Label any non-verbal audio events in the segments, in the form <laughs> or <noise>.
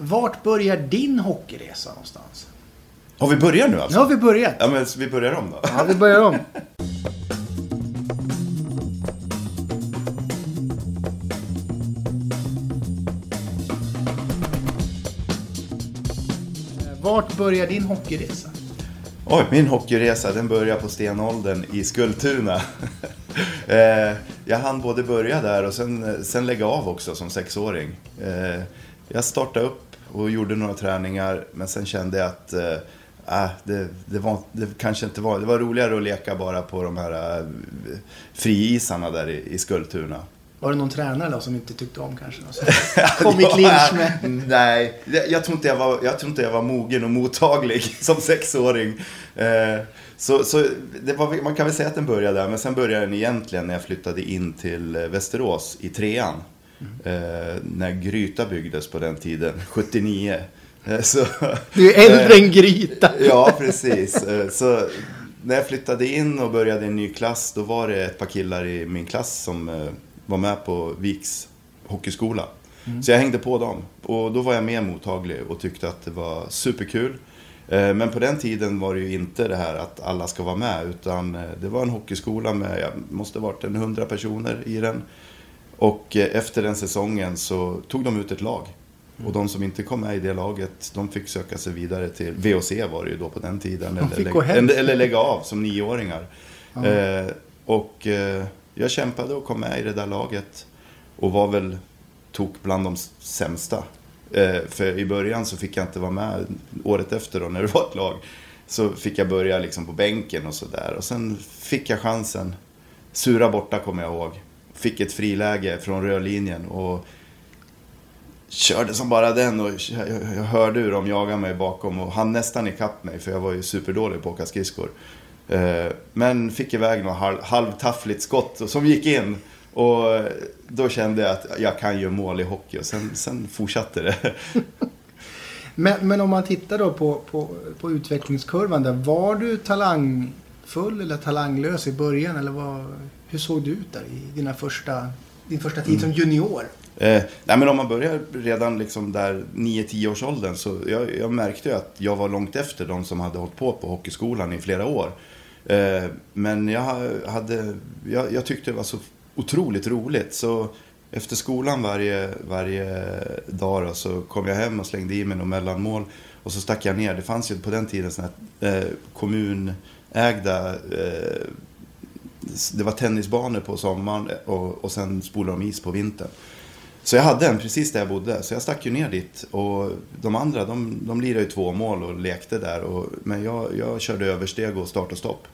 Vart börjar din hockeyresa någonstans? Har vi börjat nu alltså? Nu har vi börjat. Ja, men vi börjar om då. Ja, vi börjar om. Vart börjar din hockeyresa? Oj, min hockeyresa den börjar på stenåldern i Skultuna. <laughs> Eh, jag hann både börja där och sen, sen lägga av också som sexåring. Eh, jag startade upp och gjorde några träningar men sen kände jag att äh, det, det, var, det kanske inte var... Det var roligare att leka bara på de här äh, friisarna där i, i Skultuna. Var det någon tränare då som inte tyckte om kanske? <laughs> Kom i clinch med? Nej, jag tror, inte jag, var, jag tror inte jag var mogen och mottaglig <laughs> som sexåring. Eh, så så var, man kan väl säga att den började där, men sen började den egentligen när jag flyttade in till Västerås i trean. Eh, när Gryta byggdes på den tiden, <laughs> 79. Eh, så, du är äldre än Gryta. <laughs> ja, precis. Så när jag flyttade in och började en ny klass, då var det ett par killar i min klass som var med på Viks hockeyskola. Mm. Så jag hängde på dem. Och då var jag mer mottaglig och tyckte att det var superkul. Eh, men på den tiden var det ju inte det här att alla ska vara med. Utan eh, det var en hockeyskola med, jag måste ha varit en hundra personer i den. Och eh, efter den säsongen så tog de ut ett lag. Och de som inte kom med i det laget, de fick söka sig vidare till VOC var det ju då på den tiden. Eller, lägga, eller lägga av som nioåringar. Mm. Eh, och eh, jag kämpade och kom med i det där laget. Och var väl tok bland de sämsta. Eh, för i början så fick jag inte vara med. Året efter då, när det var ett lag. Så fick jag börja liksom på bänken och sådär. Och sen fick jag chansen. Sura borta kommer jag ihåg. Fick ett friläge från rörlinjen. Och körde som bara den och jag hörde hur de jagade mig bakom och han nästan ikapp mig för jag var ju superdålig på att åka skridskor. Eh, men fick iväg något halv, halvtaffligt skott som gick in. Och då kände jag att jag kan göra mål i hockey och sen, sen fortsatte det. <laughs> men, men om man tittar då på, på, på utvecklingskurvan där. Var du talang talangfull eller talanglös i början? Eller vad, hur såg du ut där i dina första, din första tid som junior? Eh, nej men om man börjar redan liksom där 9-10 års åldern så jag, jag märkte ju att jag var långt efter de som hade hållit på på hockeyskolan i flera år. Eh, men jag, hade, jag, jag, tyckte det var så otroligt roligt. Så efter skolan varje, varje dag då, så kom jag hem och slängde i mig något mellanmål. Och så stack jag ner. Det fanns ju på den tiden sådana här eh, Ägda... eh, det var tennisbanor på sommaren och, och sen spolade de is på vintern. Så jag hade en precis där jag bodde, så jag stack ju ner dit. Och de andra, de, de lirade ju två mål och lekte där. Och, men jag, jag körde översteg och start och stopp.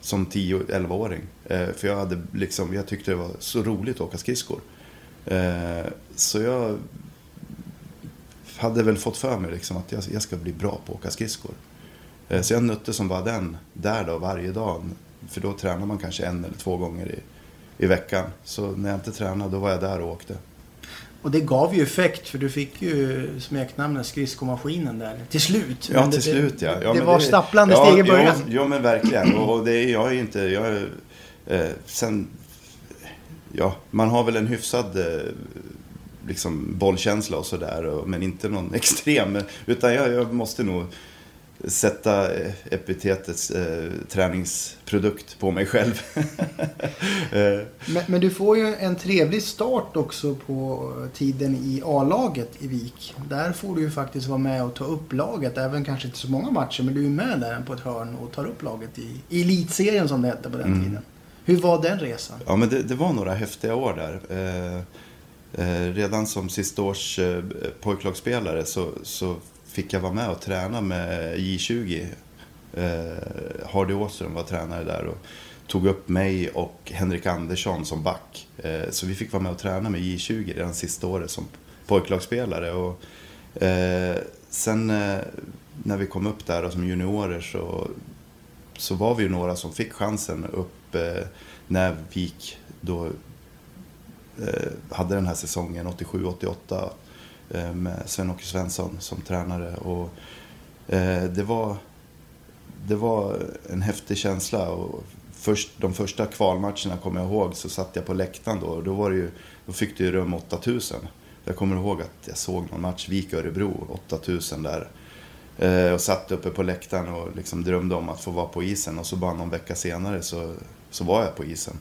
Som 10-11-åring. Eh, för jag, hade liksom, jag tyckte det var så roligt att åka skridskor. Eh, så jag hade väl fått för mig liksom att jag, jag ska bli bra på att åka skridskor. Eh, så jag nötte som bara den där då varje dag. För då tränar man kanske en eller två gånger i, i veckan. Så när jag inte tränade, då var jag där och åkte. Och det gav ju effekt för du fick ju smeknamnet Skridskomaskinen där. Till slut. Ja, till det, slut ja. ja det var det, stapplande ja, steg i början. Ja, ja men verkligen. Och det är jag är inte... Jag, eh, sen... Ja, man har väl en hyfsad eh, liksom bollkänsla och sådär. Men inte någon <laughs> extrem. Utan jag, jag måste nog sätta eh, epitetets eh, träningsprodukt på mig själv. <laughs> Eh. men, men, du får ju en trevlig start också på tiden i A-laget i Vik. Där får du ju faktiskt vara med och ta upp laget, även kanske inte så många matcher, men du är med där på ett hörn och tar upp laget i, i elitserien som det hette på den mm. tiden. Hur var den resan? Ja, men det, det var några häftiga år där. Eh, eh, redan som sista års pojklagsspelare så, så fick jag vara med och träna med J20. Eh, Hardy Åström var tränare där och tog upp mig och Henrik Andersson som back. Eh, så vi fick vara med och träna med J20 redan sista året som pojklagsspelare. Och, eh, sen eh, när vi kom upp där som juniorer så, så var vi ju några som fick chansen upp eh, när Vik då eh, hade den här säsongen 87-88 Eh, med Sven-Åke Svensson som tränare. Och eh, det, var, det var en häftig känsla. Och först, de första kvalmatcherna kommer jag ihåg så satt jag på läktaren då och då, var det ju, då fick det ju rum 8000. Jag kommer ihåg att jag såg någon match, Vik-Örebro, 8000 där. Eh, och satt uppe på läktaren och liksom drömde om att få vara på isen. Och så bara någon vecka senare så, så var jag på isen.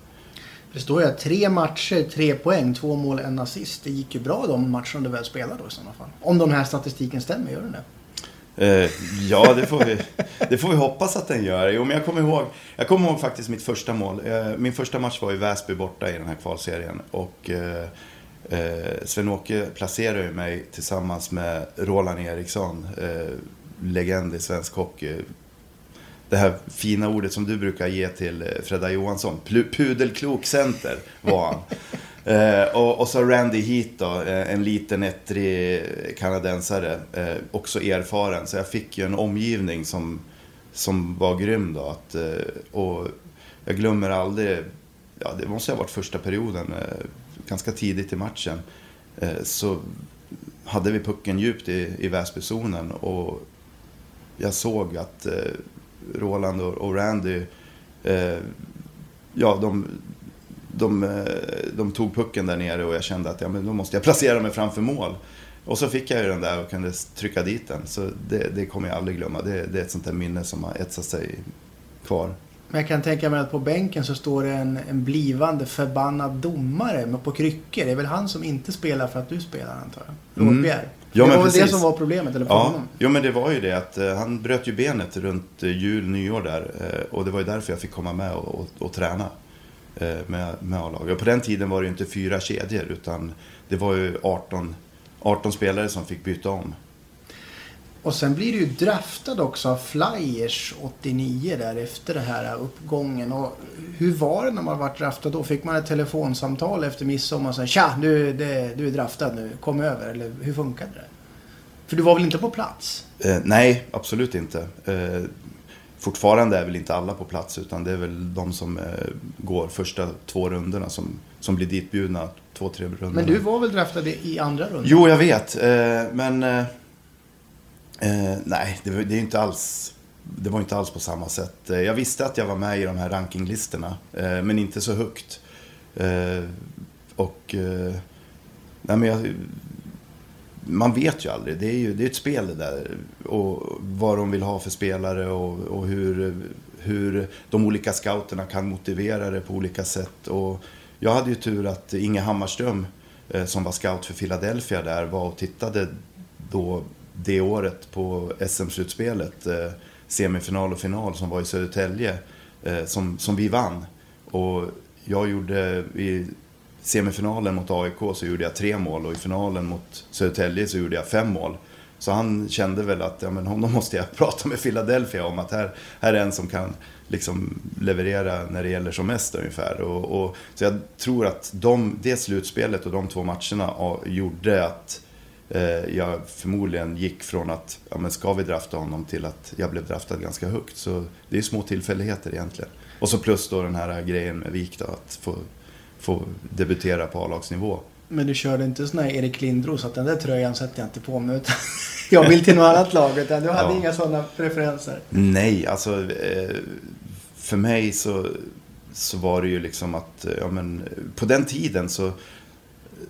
Det står ju att tre matcher, tre poäng, två mål, en assist. Det gick ju bra de matcherna du väl spelade då i sådana fall. Om den här statistiken stämmer, gör den det? Eh, ja, det får, vi, det får vi hoppas att den gör. Jo, men jag kommer ihåg, jag kommer ihåg faktiskt mitt första mål. Eh, min första match var i Väsby borta i den här kvalserien. Och eh, eh Sven-Åke placerade ju mig tillsammans med Roland Eriksson, eh, legend i svensk hockey. Det här fina ordet som du brukar ge till eh, Fredda Johansson, pudelklok center var han. <laughs> Eh, och, och, så Randy Heat då, eh, en liten ettrig kanadensare, eh, också erfaren. Så jag fick ju en omgivning som, som var grym då. Att, eh, och jag glömmer aldrig, ja det måste ha varit första perioden, ganska tidigt i matchen. Så hade vi pucken djupt i, i Väsbyzonen och jag såg att Roland och, Randy, ja de de, eh, de tog pucken där nere och jag kände att ja, men då måste jag placera mig framför mål. Och så fick jag ju den där och kunde trycka dit den. Så det, det kommer jag aldrig glömma. Det, det, är ett sånt där minne som har etsat sig kvar. Men jag kan tänka mig att på bänken så står det en, en blivande förbannad domare på kryckor. Det är väl han som inte spelar för att du spelar antar jag? Rådbjer. Mm. Ja, det var väl det som var problemet? Eller ja, jo, men det var ju det att uh, han bröt ju benet runt uh, jul, nyår där. Uh, och det var ju därför jag fick komma med och, och, och träna. Eh, med, med A-laget. På den tiden var det ju inte fyra kedjor utan det var ju 18, 18 spelare som fick byta om. Och sen blir du ju draftad också av Flyers 89 där efter den här uppgången. Och hur var det när man var draftad då? Fick man ett telefonsamtal efter midsommar och sa Tja, du, det, du är draftad nu, kom över. Eller hur funkade det? För du var väl inte på plats? Eh, nej, absolut inte. Eh, fortfarande är väl inte alla på plats utan det är väl de som eh, går första två rundorna som, som blir ditbjudna. Två, tre rundor. Men du var väl draftad i andra rundan? Jo, jag vet. Eh, men eh, nej, det, det är inte alls det var inte alls på samma sätt. Eh, jag visste att jag var med i de här rankinglistorna, eh, men inte så högt. Eh, och... Eh, nej, men jag, man vet ju aldrig. Det är ju det är ett spel det där. Och vad de vill ha för spelare och, och hur, hur de olika scouterna kan motivera det på olika sätt. Och jag hade ju tur att Inge Hammarström som var scout för Philadelphia där var och tittade då det året på SM-slutspelet. Eh, semifinal och final som var i Södertälje. Eh, som, som vi vann. Och jag gjorde i semifinalen mot AIK så gjorde jag tre mål och i finalen mot Södertälje så gjorde jag fem mål. Så han kände väl att ja, men honom <laughs> måste jag prata med Philadelphia om att här, här är en som kan liksom leverera när det gäller som mest ungefär. Och, och, så jag tror att de, det slutspelet och de två matcherna gjorde att eh, jag förmodligen gick från att, ja men ska vi drafta honom till att jag blev draftad ganska högt. Så det är små tillfälligheter egentligen. Och så plus då den här grejen med Vik då, att få få debutera på A-lagsnivå. Men du körde inte sån här Erik Lindros att den där tröjan sätter jag inte på mig utan <laughs> jag vill till något annat lag. Utan du hade ja. inga sådana preferenser? Nej, alltså eh, för mig så, så var det ju liksom att ja, men, på den tiden så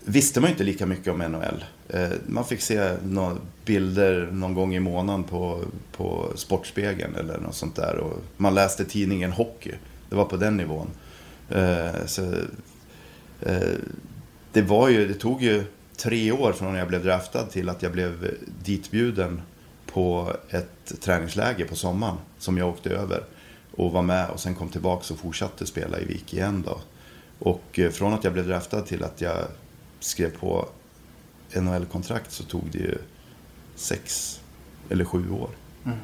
visste man ju inte lika mycket om NHL. Eh, man fick se några bilder någon gång i månaden på, på Sportspegeln eller något sånt där. Och man läste tidningen Hockey. Det var på den nivån. Eh, så eh, det, var ju, det tog ju tre år från när jag blev draftad till att jag blev ditbjuden på ett träningsläger på sommaren som jag åkte över och var med och sen kom tillbaka och fortsatte spela i Vik igen då. Och från att jag blev draftad till att jag skrev på NHL-kontrakt så tog det ju sex eller sju år. Mm.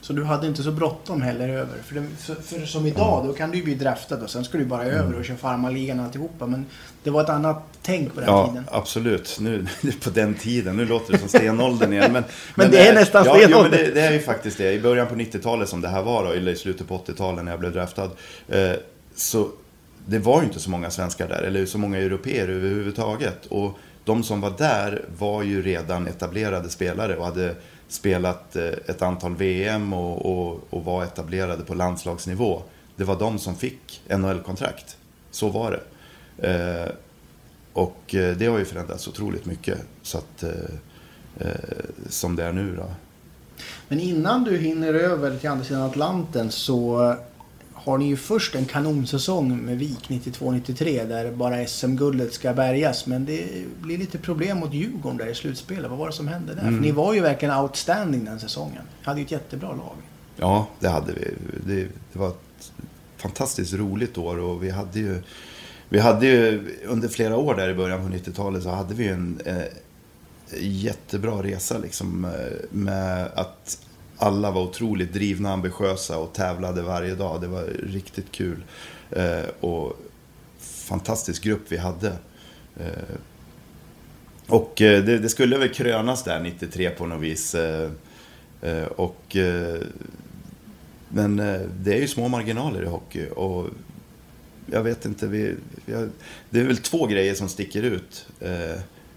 Så du hade inte så bråttom heller över. För, det, för, för, som idag, då kan du ju bli draftad och sen ska du bara över och köra farmarligan och alltihopa. Men det var ett annat tänk på den ja, tiden. Ja, absolut. Nu, <laughs> på den tiden. Nu låter det som stenåldern igen. Men, <laughs> men, men det är nästan ja, stenåldern. Ja, men det, det, är ju faktiskt det. I början på 90-talet som det här var då, eller i slutet på 80-talet när jag blev draftad. Eh, så det var ju inte så många svenskar där, eller så många europeer överhuvudtaget. Och de som var där var ju redan etablerade spelare och hade spelat eh, ett antal VM och, och, och, var etablerade på landslagsnivå. Det var de som fick NHL-kontrakt. Så var det. Eh, och eh, det har ju förändrats otroligt mycket. Så att, eh, som det är nu då. Men innan du hinner över till andra sidan Atlanten så har ni ju först en kanonsäsong med Vik 92-93 där bara SM-guldet ska bärgas. Men det blir lite problem mot Djurgården där i slutspelet. Vad var det som hände där? Mm. För ni var ju verkligen outstanding den säsongen. Ni hade ju ett jättebra lag. Ja, det hade vi. Det, det var ett fantastiskt roligt år och vi hade ju... Vi hade ju under flera år där i början på 90-talet så hade vi en eh, jättebra resa liksom eh, med att alla var otroligt drivna, ambitiösa och tävlade varje dag. Det var riktigt kul. Eh, och fantastisk grupp vi hade. Eh, och eh, det, det, skulle väl krönas där 93 på något vis. Eh, eh och, eh, men eh, det är ju små marginaler i hockey. Och jag vet inte, vi, vi har, det är väl två grejer som sticker ut.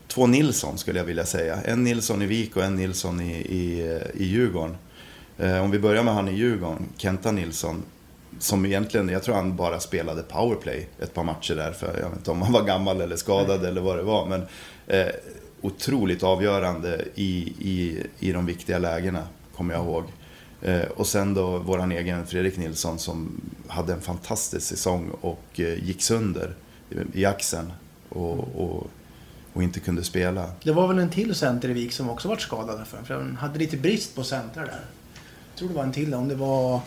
två Nilsson skulle jag vilja säga. En Nilsson i Vik och en Nilsson i, i, i Djurgården. Eh, om vi börjar med han i Djurgården, Kenta Nilsson. Som egentligen, jag tror han bara spelade powerplay ett par matcher där. För jag vet inte om han var gammal eller skadad Nej. eller vad det var. Men eh, otroligt avgörande i, i, i de viktiga lägena, kommer jag ihåg. Eh, och sen då våran egen Fredrik Nilsson som hade en fantastisk säsong och eh, gick sönder i axeln. Och, och, och, inte kunde spela. Det var väl en till center i Vik som också varit skadad för, för han hade lite brist på centrar där. Tror det var en till, om det var...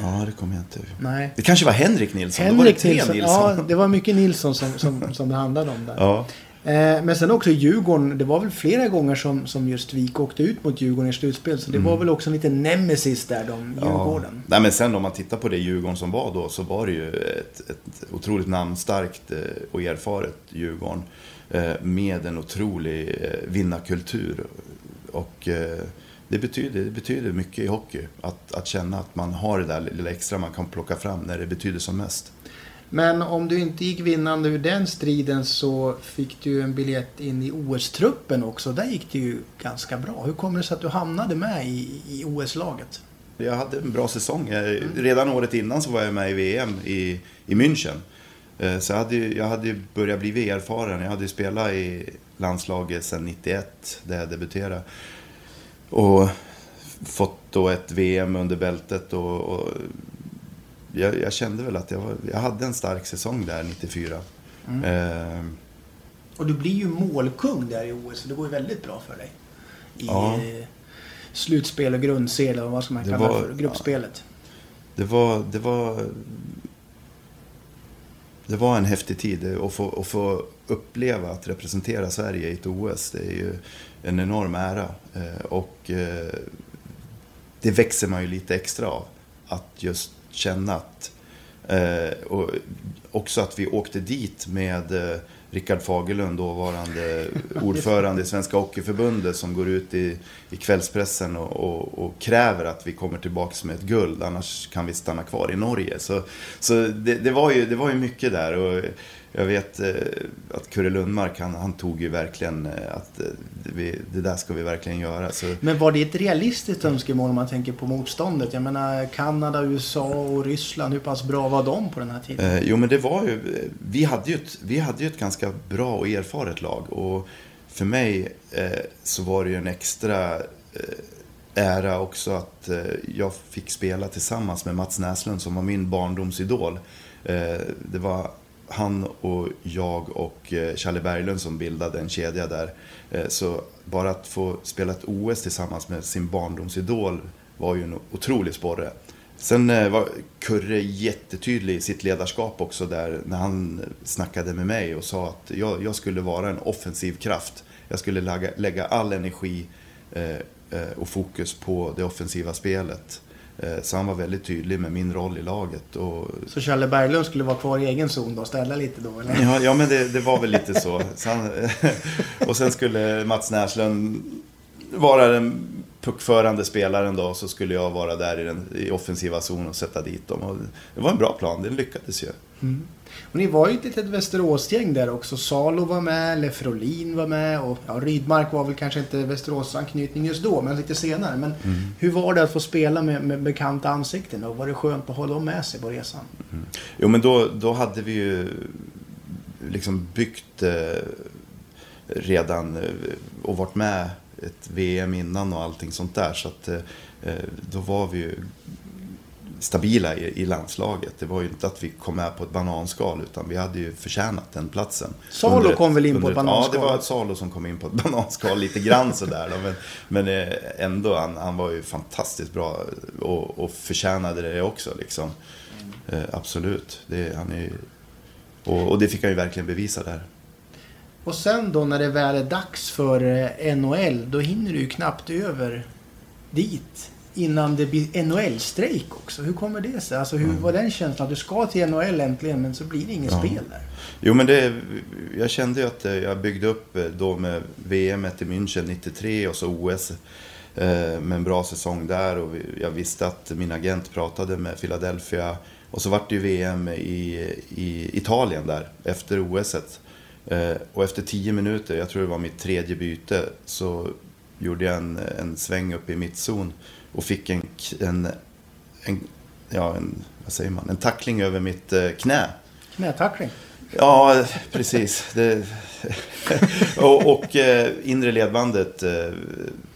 Ja, det kommer jag inte ihåg. Nej. Det kanske var Henrik Nilsson? Henrik Då var det tre Nilsson. Nilsson. Ja, det var mycket Nilsson som, som, som det handlade om där. Ja. Eh, men sen också Djurgården. Det var väl flera gånger som, som just Vik åkte ut mot Djurgården i slutspel. Så det mm. var väl också en liten nemesis där, de Djurgården. Ja. Nej, men sen om man tittar på det Djurgården som var då så var det ju ett, ett otroligt namnstarkt eh, och erfaret Djurgården. Eh, med en otrolig vinnarkultur. Och det betyder, det betyder mycket i hockey. Att, att känna att man har det där lilla extra man kan plocka fram när det betyder som mest. Men om du inte gick vinnande ur den striden så fick du en biljett in i OS-truppen också. Där gick det ju ganska bra. Hur kommer det sig att du hamnade med i, i OS-laget? Jag hade en bra säsong. Mm. Redan året innan så var jag med i VM i, i München. Eh, så jag hade, jag hade börjat bli erfaren. Jag hade spelat i landslaget sedan 91, där jag debuterade. Och fått då ett VM under bältet och, och jag, jag, kände väl att jag, var, jag hade en stark säsong där 94. Mm. Eh, och du blir ju målkung där i OS, så det går ju väldigt bra för dig. I ja. slutspel och grundserie, och vad ska man kalla det för, gruppspelet. Ja. Det var, det var... Det var en häftig tid att få, att få uppleva att representera Sverige i ett OS. Det är ju en enorm ära. Eh, och eh, det växer man ju lite extra av. Att just känna att... Eh, och också att vi åkte dit med Rickard Fagerlund, dåvarande ordförande i Svenska Hockeyförbundet som går ut i, i kvällspressen och, och, och, kräver att vi kommer tillbaka med ett guld, annars kan vi stanna kvar i Norge. Så, så det, det var ju, det var ju mycket där. Och jag vet eh, att Kurre Lundmark, han, han, tog ju verkligen eh, att eh, vi, det där ska vi verkligen göra. Så... Men var det ett realistiskt önskemål om man tänker på motståndet? Jag menar Kanada, USA och Ryssland, hur pass bra var de på den här tiden? Eh, jo men det var ju, vi hade ju, ett, vi hade ju ett ganska bra och erfaret lag. Och för mig eh, så var det ju en extra eh, ära också att eh, jag fick spela tillsammans med Mats Näslund som var min barndomsidol. Eh, det var han och jag och eh, Charlie Berglund som bildade en kedja där. Eh, så bara att få spela ett OS tillsammans med sin barndomsidol var ju en otrolig sporre. Sen eh, var Kurre jättetydlig i sitt ledarskap också där när han snackade med mig och sa att jag, jag skulle vara en offensiv kraft. Jag skulle lägga, lägga all energi och fokus på det offensiva spelet. Eh, så han var väldigt tydlig med min roll i laget. Och... Så Challe Berglund skulle vara kvar i egen zon då och ställa lite då? Eller? Ja, ja men det, det var väl lite så. så han... <laughs> och sen skulle Mats Näslund vara den puckförande spelaren då. Så skulle jag vara där i den i offensiva zon och sätta dit dem. Och det var en bra plan, det lyckades ju. Mm. Och ni var ju ett litet Västeråsgäng där också. Salo var med, Lefrolin var med och ja, Rydmark var väl kanske inte Västeråsanknytning just då, men lite senare. Men mm. hur var det att få spela med, med bekanta ansikten och var det skönt att ha dem med sig på resan? Mm. Jo, men då, då hade vi ju liksom byggt eh, redan eh, och varit med ett VM innan och allting sånt där. Så att eh, eh, då var vi ju stabila i, i, landslaget. Det var ju inte att vi kom med på ett bananskal utan vi hade ju förtjänat den platsen. Salo kom väl in på ett bananskal? Ja, det var Salo som kom in på ett <laughs> bananskal lite grann sådär. Då. Men, men ändå, han, han, var ju fantastiskt bra och, och förtjänade det också. Liksom. Eh, absolut. Det, han är, och, och det fick han ju verkligen bevisa där. Och sen då när det väl är dags för eh, NHL, då hinner du ju knappt över dit innan det blir NHL-strejk också. Hur kommer det sig? Alltså hur mm. var den känslan? Att du ska till NHL äntligen men så blir det inget ja. spel där. Jo men det, jag kände ju att eh, jag byggde upp eh, då med VM i München 93 och så OS med en bra säsong där och jag visste att min agent pratade med Philadelphia och så vart det ju VM i, i Italien där efter OS. -et. Eh, och efter tio minuter, jag tror det var mitt tredje byte, så gjorde jag en, en sväng upp i mittzon och fick en, en, en, ja, en, vad säger man, en tackling över mitt eh, knä. Knätackling? Ja, precis. Det, <laughs> och, och eh, inre ledbandet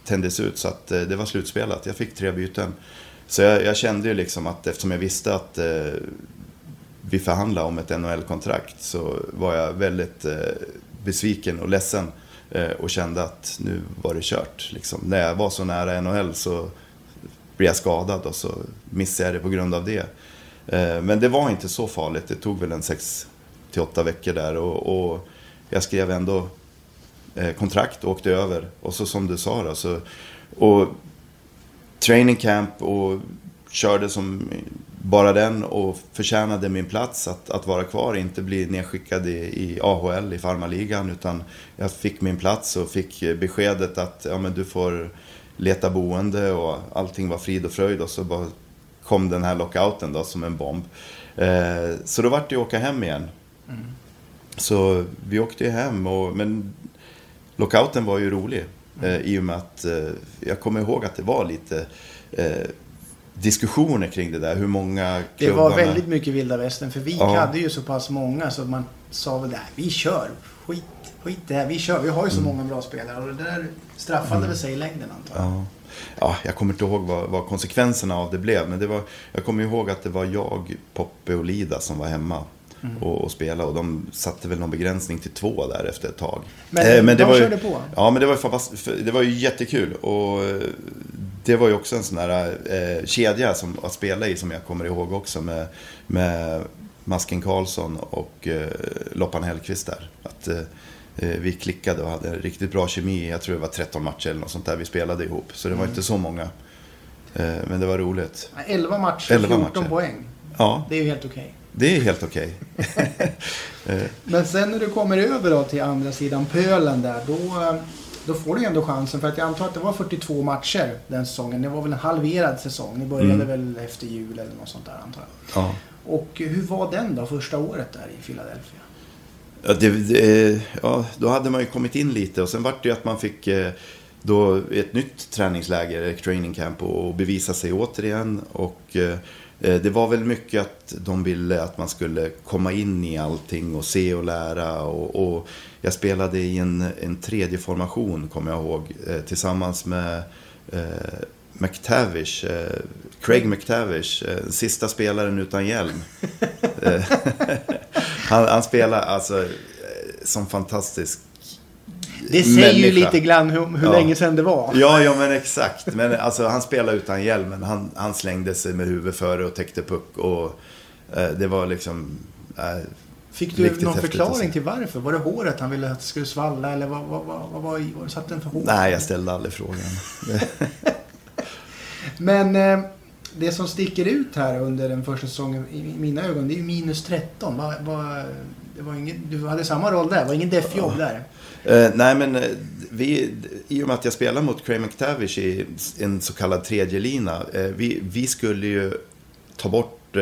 tändes ut så att det var slutspelat. Jag fick tre byten. Så jag, jag, kände ju liksom att eftersom jag visste att vi förhandlade om ett NHL-kontrakt så var jag väldigt eh, besviken och ledsen eh, och kände att nu var det kört. Liksom. När jag var så nära NHL så blev jag skadad och så missade jag det på grund av det. Eh, men det var inte så farligt. Det tog väl en sex till åtta veckor där och, och jag skrev ändå kontrakt och åkte över. Och så som du sa då, så, och training camp och körde som bara den och förtjänade min plats att, att vara kvar, inte bli nedskickad i, i AHL, i farmaligan. Utan jag fick min plats och fick beskedet att ja, men du får leta boende och allting var frid och fröjd. Och så bara kom den här lockouten då som en bomb. Eh, så då vart det att åka hem igen. Mm. Så vi åkte hem, och, men lockouten var ju rolig. Mm. Eh, I och med att eh, jag kommer ihåg att det var lite eh, diskussioner kring det där. Hur många klubbarna... Det var väldigt mycket vilda västern. För vi ja. hade ju så pass många så man sa väl nej, vi kör. Skit, skit det här, vi kör. Vi har ju så mm. många bra spelare. Och det där straffade mm. väl sig i längden antar jag. Ja. ja, jag kommer inte ihåg vad, vad, konsekvenserna av det blev. Men det var, jag kommer ihåg att det var jag, Poppe och Lida som var hemma. Mm. Och, och, spela och de satte väl någon begränsning till två där efter ett tag. Men, eh, men det de var ju, körde på? Ja, men det var, det var ju jättekul. Och det var ju också en sån där eh, kedja som, att spela i som jag kommer ihåg också med, med Masken Karlsson och eh, Loppan Hellqvist där. Att, eh, eh vi klickade och hade riktigt bra kemi. Jag tror det var 13 matcher eller något sånt där vi spelade ihop. Så det var mm. inte så många. Eh, men det var roligt. 11 matcher, 11 14 matcher. poäng. Ja. Det är ju helt okej. Okay. Det är helt okej. Okay. <laughs> Eh. men sen när du kommer över då till andra sidan pölen där. Då då får du ändå chansen. För att jag antar att det var 42 matcher den säsongen. Det var väl en halverad säsong. Ni började mm. väl efter jul eller något sånt där antar jag. Ja. Och hur var den då, första året där i Philadelphia? Ja, det, det, ja, då hade man ju kommit in lite och sen vart det ju att man fick eh, då ett nytt träningsläger, training camp och bevisa sig återigen. Och eh, det var väl mycket att de ville att man skulle komma in i allting och se och lära. Och, och jag spelade i en, en tredje formation, kommer jag ihåg, eh, tillsammans med eh, McTavish, eh, Craig McTavish, eh, sista spelaren utan hjälm. <laughs> Eh, <laughs> han, han spelar alltså eh, som fantastisk det säger människa. ju lite grann hur, hur ja. länge sedan det var. Ja, ja men exakt. Men alltså, han spelade utan hjälmen. Han, han slängde sig med huvudet före och täckte puck. Och, eh, det var liksom... Eh, Fick du någon förklaring till varför? Var det håret han ville att det skulle svalla eller vad, vad, vad, vad, vad, vad satt den för hår? Nej, jag ställde aldrig frågan. <laughs> Men eh, det som sticker ut här under den första säsongen i mina ögon, det är ju minus 13. Va, va, det var ingen, du hade samma roll där, det var ingen deffjobb ja. där. Uh, nej, men uh, vi, i och med att jag spelar mot Craig McTavish i en så kallad tredje lina, uh, vi, vi skulle ju ta bort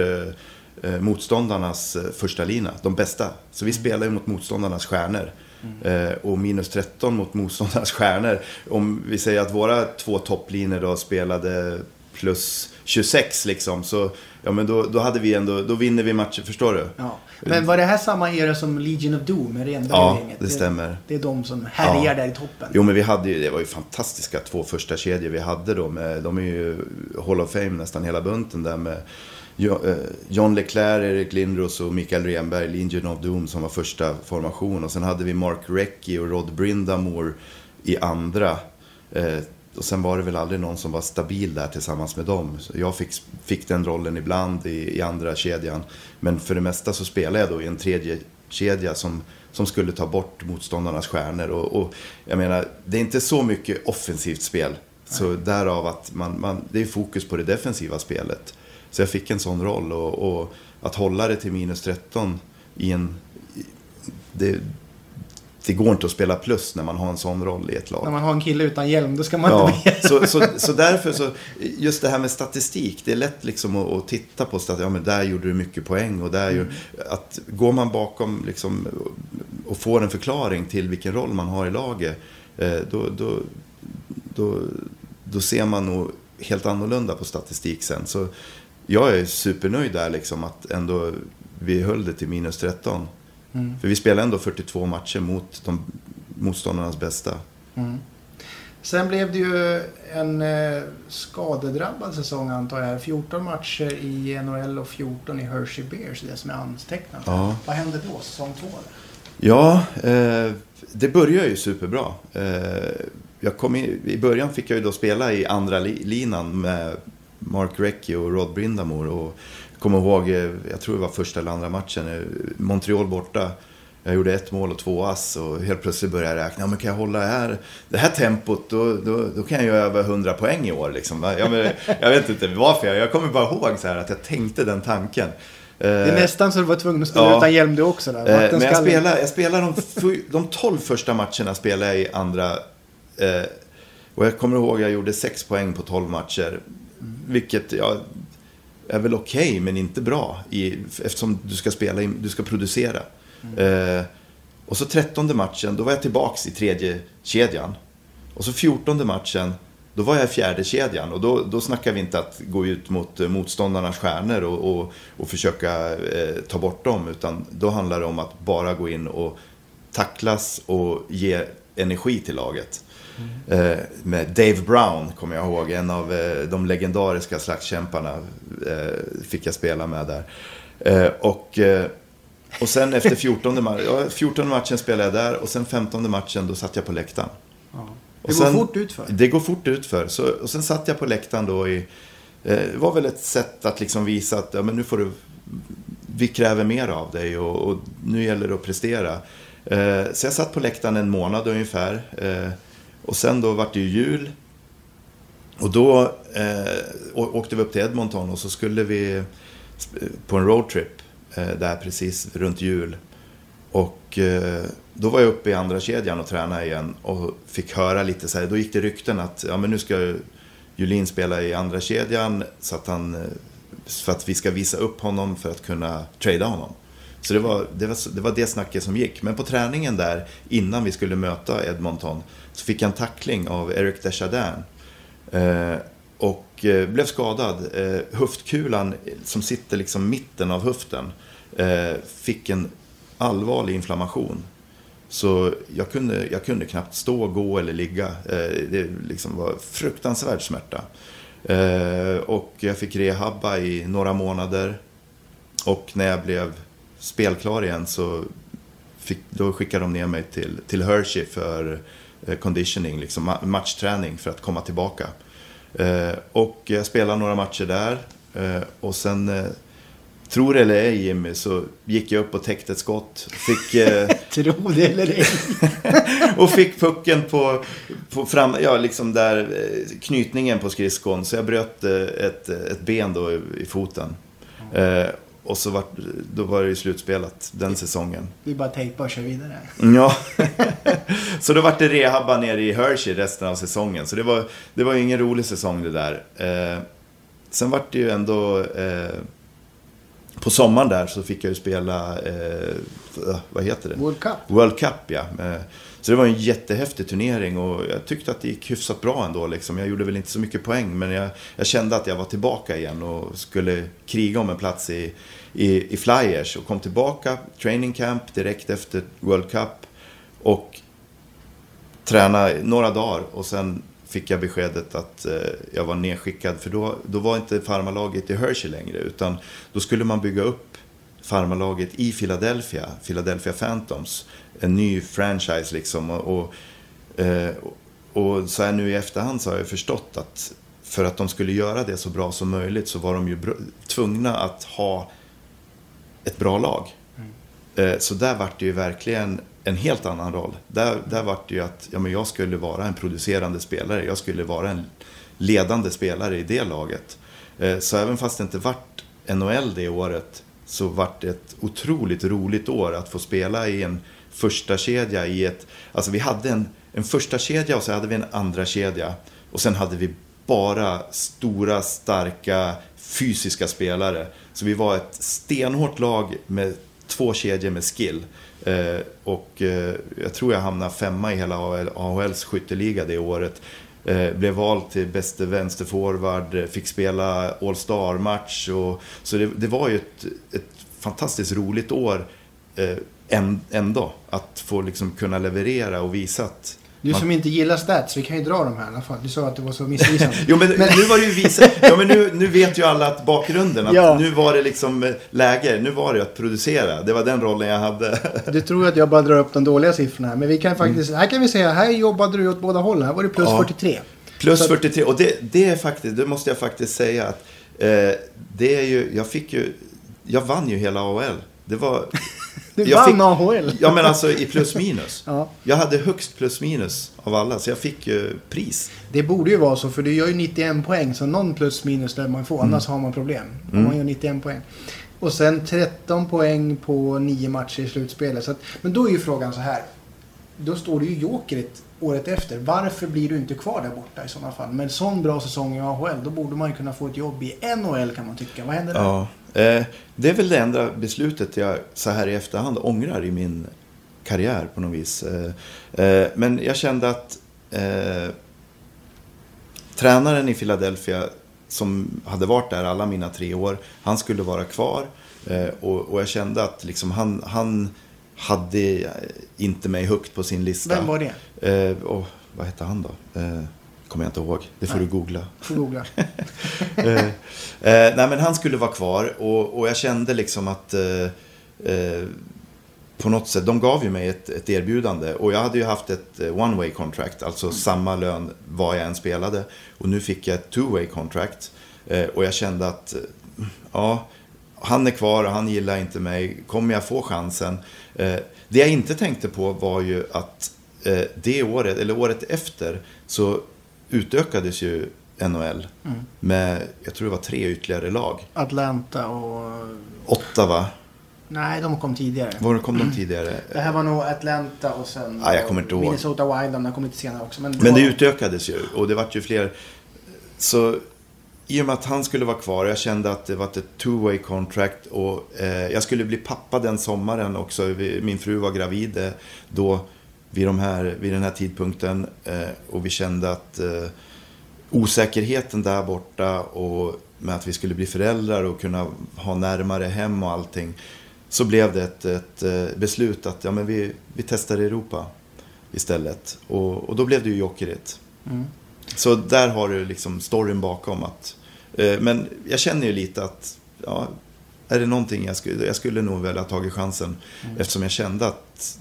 eh, motståndarnas eh, första lina, de bästa. Så vi mm. spelar ju mot motståndarnas stjärnor. Mm. Eh, och minus 13 mot motståndarnas stjärnor. Om vi säger att våra två topplinor då spelade plus 26 liksom. Så ja, men då, då hade vi ändå, då vinner vi matcher, förstår du? Ja. Men var det här samma era som Legion of Doom, Renberg-gänget? Ja, det stämmer. Det är de som härjar ja. där i toppen. Jo, men vi hade ju, det var ju fantastiska två första kedjor vi hade då. Med, de är ju Hall of Fame nästan hela bunten där med eh, John Leclerc, Erik Lindros och Mikael Renberg, Legion of Doom som var första formation. Och sen hade vi Mark Recchi och Rod Brindamore i andra. Och sen var det väl aldrig någon som var stabil där tillsammans med dem. Så jag fick, fick den rollen ibland i, i andra kedjan. Men för det mesta så spelade jag då i en tredje kedja som, som skulle ta bort motståndarnas stjärnor. Och, och jag menar, det är inte så mycket offensivt spel. Så Nej. därav att man, man, det är fokus på det defensiva spelet. Så jag fick en sån roll och, och att hålla det till minus 13 i en... Det, det går inte att spela plus när man har en sån roll i ett lag. När man har en kille utan hjälm, då ska man ja, inte bli... så, så, så därför så, just det här med statistik, det är lätt liksom att, att titta på statistik. Ja, men där gjorde du mycket poäng och där mm. att Går man bakom liksom och får en förklaring till vilken roll man har i laget, eh, då, då, då, då ser man nog helt annorlunda på statistik sen. Så jag är supernöjd där liksom att ändå vi höll det till minus 13. Mm. För vi spelade ändå 42 matcher mot de motståndarnas bästa. Mm. Sen blev det ju en eh, skadedrabbad säsong antar jag. 14 matcher i NHL och 14 i Hershey Bears, det som är antecknat. Ja. Vad hände då, säsong 2? Ja, eh, det började ju superbra. Eh, jag kom in, I början fick jag ju då spela i andra li, linan med Mark Recchi och Rod Brindamore. Och kommer ihåg, eh, jag tror det var första eller andra matchen, eh, Montreal borta. Jag gjorde ett mål och två ass och helt plötsligt började jag räkna. Ja, men kan jag hålla det här, det här tempot, då, då, då kan jag göra över 100 poäng i år. Liksom. Jag, <laughs> jag vet inte varför, jag, jag kommer bara ihåg så här att jag tänkte den tanken. Det är nästan så du var tvungen att spela ja, utan hjälm du också. Där. Men jag spelar, jag spelar de, de 12 första matcherna spelar jag i andra. Och jag kommer ihåg att jag gjorde 6 poäng på 12 matcher. Vilket, ja, är väl okej, okay, men inte bra. I, eftersom du ska spela, du ska producera. Mm. Eh, och så trettonde matchen, då var jag tillbaks i tredje kedjan. Och så fjortonde matchen, då var jag i fjärde kedjan och då, då snackar vi inte att gå ut mot eh, motståndarnas stjärnor och, och, och försöka eh, ta bort dem. Utan då handlar det om att bara gå in och tacklas och ge energi till laget. Eh, med Dave Brown, kommer jag ihåg. En av eh, de legendariska slagskämparna eh, fick jag spela med där. Och, och sen efter 14, ma 14 matchen spelade jag där och sen 15 matchen då satt jag på läktaren. Ja. Det går fort utför. Det går fort utför. Så, och sen satt jag på läktaren då i... Det var väl ett sätt att liksom visa att ja, men nu får du... Vi kräver mer av dig och, och nu gäller det att prestera. så jag satt på läktaren en månad ungefär. Och sen då vart det ju jul. Och då eh, åkte vi upp till Edmonton och så skulle vi på en roadtrip eh, där precis runt jul. Och eh, då var jag uppe i andra kedjan och tränade igen och fick höra lite så här, då gick det rykten att ja, men nu ska Julin spela i andra kedjan så att han, eh, för att vi ska visa upp honom för att kunna trada honom. Så det var, det var, det var det snacket som gick. Men på träningen där, innan vi skulle möta Edmonton, så fick jag en tackling av Eric Desjardins. Eh, och eh, blev skadad. Eh, höftkulan som sitter liksom mitten av höften eh, fick en allvarlig inflammation. Så jag kunde, jag kunde knappt stå, gå eller ligga. Eh, det liksom var fruktansvärd smärta. Eh, och jag fick rehabba i några månader. Och när jag blev spelklar igen så fick, då skickade de ner mig till, till Hershey för eh, conditioning, liksom matchträning för att komma tillbaka. Eh, och jag spelade några matcher där eh, och sen Tror det eller ej Jimmy, så gick jag upp och täckte ett skott. Fick, eh, <laughs> Tro det eller ej. <laughs> och fick pucken på, på fram, ja, liksom där knytningen på skridskon. Så jag bröt ett, ett ben då i, i foten. Mm. Och så var, då var det ju slutspelat den säsongen. Vi bara tejpa och kör vidare. Ja. <laughs> så då var det rehabba nere i Hershey resten av säsongen. Så det var, det var ju ingen rolig säsong det där. Eh, sen var det ju ändå... Eh, på sommaren där så fick jag ju spela, eh, vad heter det? World Cup. World Cup, ja. Så det var en jättehäftig turnering och jag tyckte att det gick hyfsat bra ändå. Liksom. Jag gjorde väl inte så mycket poäng, men jag, jag kände att jag var tillbaka igen och skulle kriga om en plats i, i, i Flyers. Och kom tillbaka, training camp direkt efter World Cup. Och tränade några dagar och sen fick jag beskedet att eh, jag var nedskickad. För då, då var inte farmalaget i Hershey längre, utan då skulle man bygga upp farmalaget i Philadelphia, Philadelphia Phantoms. En ny franchise liksom. Och, och, eh, och så här nu i efterhand så har jag förstått att för att de skulle göra det så bra som möjligt så var de ju tvungna att ha ett bra lag. Mm. Eh, så där vart det ju verkligen en helt annan roll. Där, där var det ju att ja, men jag skulle vara en producerande spelare. Jag skulle vara en ledande spelare i det laget. Eh, så även fast det inte vart NHL det året så vart det ett otroligt roligt år att få spela i en första kedja i ett... Alltså vi hade en, en första kedja och så hade vi en andra kedja Och sen hade vi bara stora, starka, fysiska spelare. Så vi var ett stenhårt lag med två kedjor med skill. Eh, och eh, jag tror jag hamnade femma i hela AHLs skytteliga det året. Eh, blev vald till bäste vänsterforward, eh, fick spela All Star-match. Så det, det, var ju ett, ett fantastiskt roligt år eh, ändå. Att få liksom kunna leverera och visa att du som inte gillar stats, vi kan ju dra dem här i alla fall. Du sa att det var så missvisande. <laughs> jo, men, men, nu var det ju visa... Ja, men nu, nu vet ju alla att bakgrunden. Att ja. Nu var det liksom eh, läge. Nu var det att producera. Det var den rollen jag hade. <laughs> du tror att jag bara drar upp de dåliga siffrorna. Men vi kan faktiskt... Mm. Här kan vi säga, här jobbade du åt båda hållen. Här var det plus ja. 43. Plus så 43. Och det, det är faktiskt, det måste jag faktiskt säga att eh, det är ju, jag fick ju, jag vann ju hela AHL. Det var... Du vann fick, AHL. Ja, men alltså i plus minus. <laughs> ja. Jag hade högst plus minus av alla, så jag fick ju pris. Det borde ju vara så, för du gör ju 91 poäng, så någon plus minus lär man få, mm. annars har man problem. Om mm. man gör 91 poäng. Och sen 13 poäng på 9 matcher i slutspelet. Så att, men då är ju frågan så här. Då står det ju jokerigt året efter. Varför blir du inte kvar där borta i sådana fall? Med en sån bra säsong i AHL, då borde man ju kunna få ett jobb i NHL kan man tycka. Vad händer där? Ja, Eh, det är väl det enda beslutet jag så här i efterhand ångrar i min karriär på något vis. Eh, eh, men jag kände att tränaren i Philadelphia som hade varit där alla mina tre år, han skulle vara kvar. och, jag kände att liksom han, han hade inte mig högt på sin lista. Vem var det? och, vad hette han då? Kommer jag inte ihåg. Det får nej. du googla. Får googla. <laughs> eh, eh, nej, men han skulle vara kvar och, och jag kände liksom att eh, eh, på något sätt, de gav ju mig ett, ett, erbjudande och jag hade ju haft ett eh, one way contract, alltså mm. samma lön vad jag än spelade. Och nu fick jag ett two way contract och jag kände att, ja, han är kvar och han gillar inte mig. Kommer jag få chansen? det jag inte tänkte på var ju att det året, eller året efter, så utökades ju NHL mm. med, jag tror det var tre ytterligare lag. Atlanta och... Åtta va? Nej, de kom tidigare. Var kom de tidigare? Det här var nog Atlanta och sen ah, jag kommer inte ihåg. Minnesota Wild, de kom lite senare också. Men det, men det var... utökades ju och det vart ju fler. Så i och med att han skulle vara kvar, jag kände att det var ett two way contract och eh, jag skulle bli pappa den sommaren också. Min fru var gravid eh, då vid, de här, vid den här tidpunkten. Eh, och vi kände att eh, osäkerheten där borta och med att vi skulle bli föräldrar och kunna ha närmare hem och allting. Så blev det ett, ett eh, beslut att ja, men vi, vi testar Europa istället. Och, och då blev det ju Jokerit. Mm. Så där har du liksom storyn bakom. att eh, Men jag känner ju lite att ja, är det någonting jag skulle, jag skulle nog väl ha tagit chansen. Mm. Eftersom jag kände att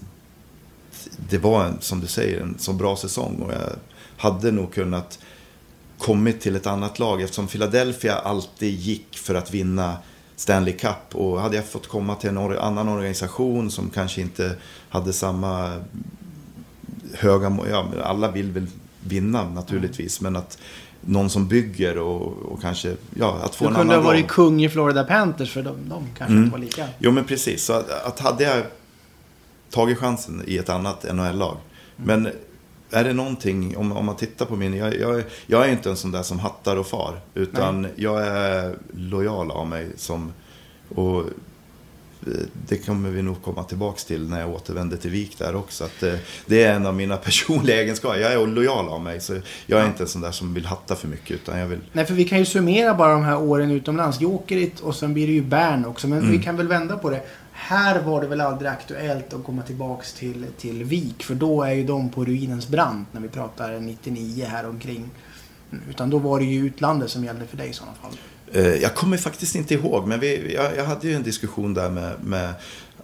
det var, en, som du säger, en så bra säsong. Och jag hade nog kunnat kommit till ett annat lag eftersom Philadelphia alltid gick för att vinna Stanley Cup. Och hade jag fått komma till en annan organisation som kanske inte hade samma höga... Ja, alla vill väl vinna naturligtvis, men att någon som bygger och, och kanske, ja, att få du en annan Du kunde ha varit kung i Florida Panthers för de, de kanske mm. inte var lika. Jo, men precis. Så att, att hade jag tagit chansen i ett annat NHL-lag. Mm. Men är det någonting, om, om man tittar på min, jag, jag, jag är inte en sån där som hattar och far. Utan Nej. jag är lojal av mig som och det kommer vi nog komma tillbaks till när jag återvänder till Vik där också. Att det, det är en av mina <laughs> personliga egenskaper. Jag är lojal av mig. Så jag är inte en sån där som vill hatta för mycket. Utan jag vill... Nej, för vi kan ju summera bara de här åren utomlands. Jokerit och sen blir det ju Bern också. Men mm. vi kan väl vända på det. Här var det väl aldrig aktuellt att komma tillbaks till, till Vik. För då är ju de på ruinens brant när vi pratar 99 här omkring. Utan då var det ju utlandet som gällde för dig i sådana fall. Eh, jag kommer faktiskt inte ihåg, men vi, jag, jag hade ju en diskussion där med, med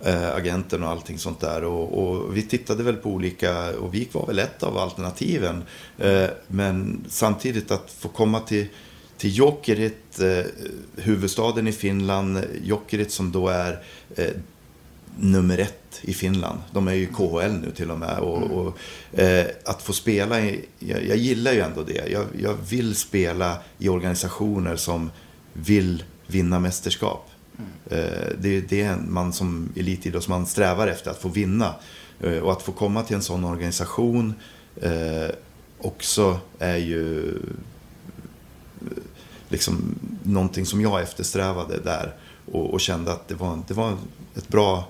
eh, agenten och allting sånt där. Och, och, vi tittade väl på olika, och Vik var väl ett av alternativen. Eh, men samtidigt att få komma till, till Jokerit, äh, huvudstaden i Finland, Jokerit som då är nummer ett i Finland. De är ju KHL nu till och med. Och, mm. och eh, att få spela, i, jag, jag, gillar ju ändå det. Jag, jag, vill spela i organisationer som vill vinna mästerskap. Mm. Eh, det är det man som elitidrottsman strävar efter, att få vinna. Eh, och att få komma till en sån organisation eh, också är ju liksom någonting som jag eftersträvade där. Och, och kände att det var, det var ett bra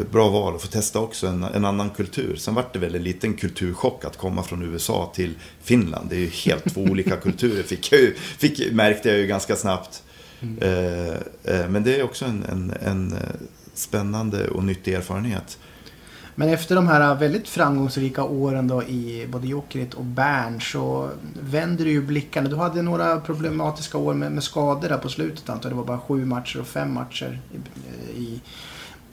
ett bra val att få testa också en, en annan kultur. Sen var det väl en liten kulturchock att komma från USA till Finland. Det är ju helt två olika <laughs> kulturer, fick jag ju, fick, märkte jag ju ganska snabbt. Mm. Eh, eh, men det är också en, en, en, eh, spännande och nyttig erfarenhet. Men efter de här väldigt framgångsrika åren då i både Jokerit och Bern så vänder du ju blickarna. Du hade några problematiska år med, med skador där på slutet antar Det var bara sju matcher och fem matcher i, i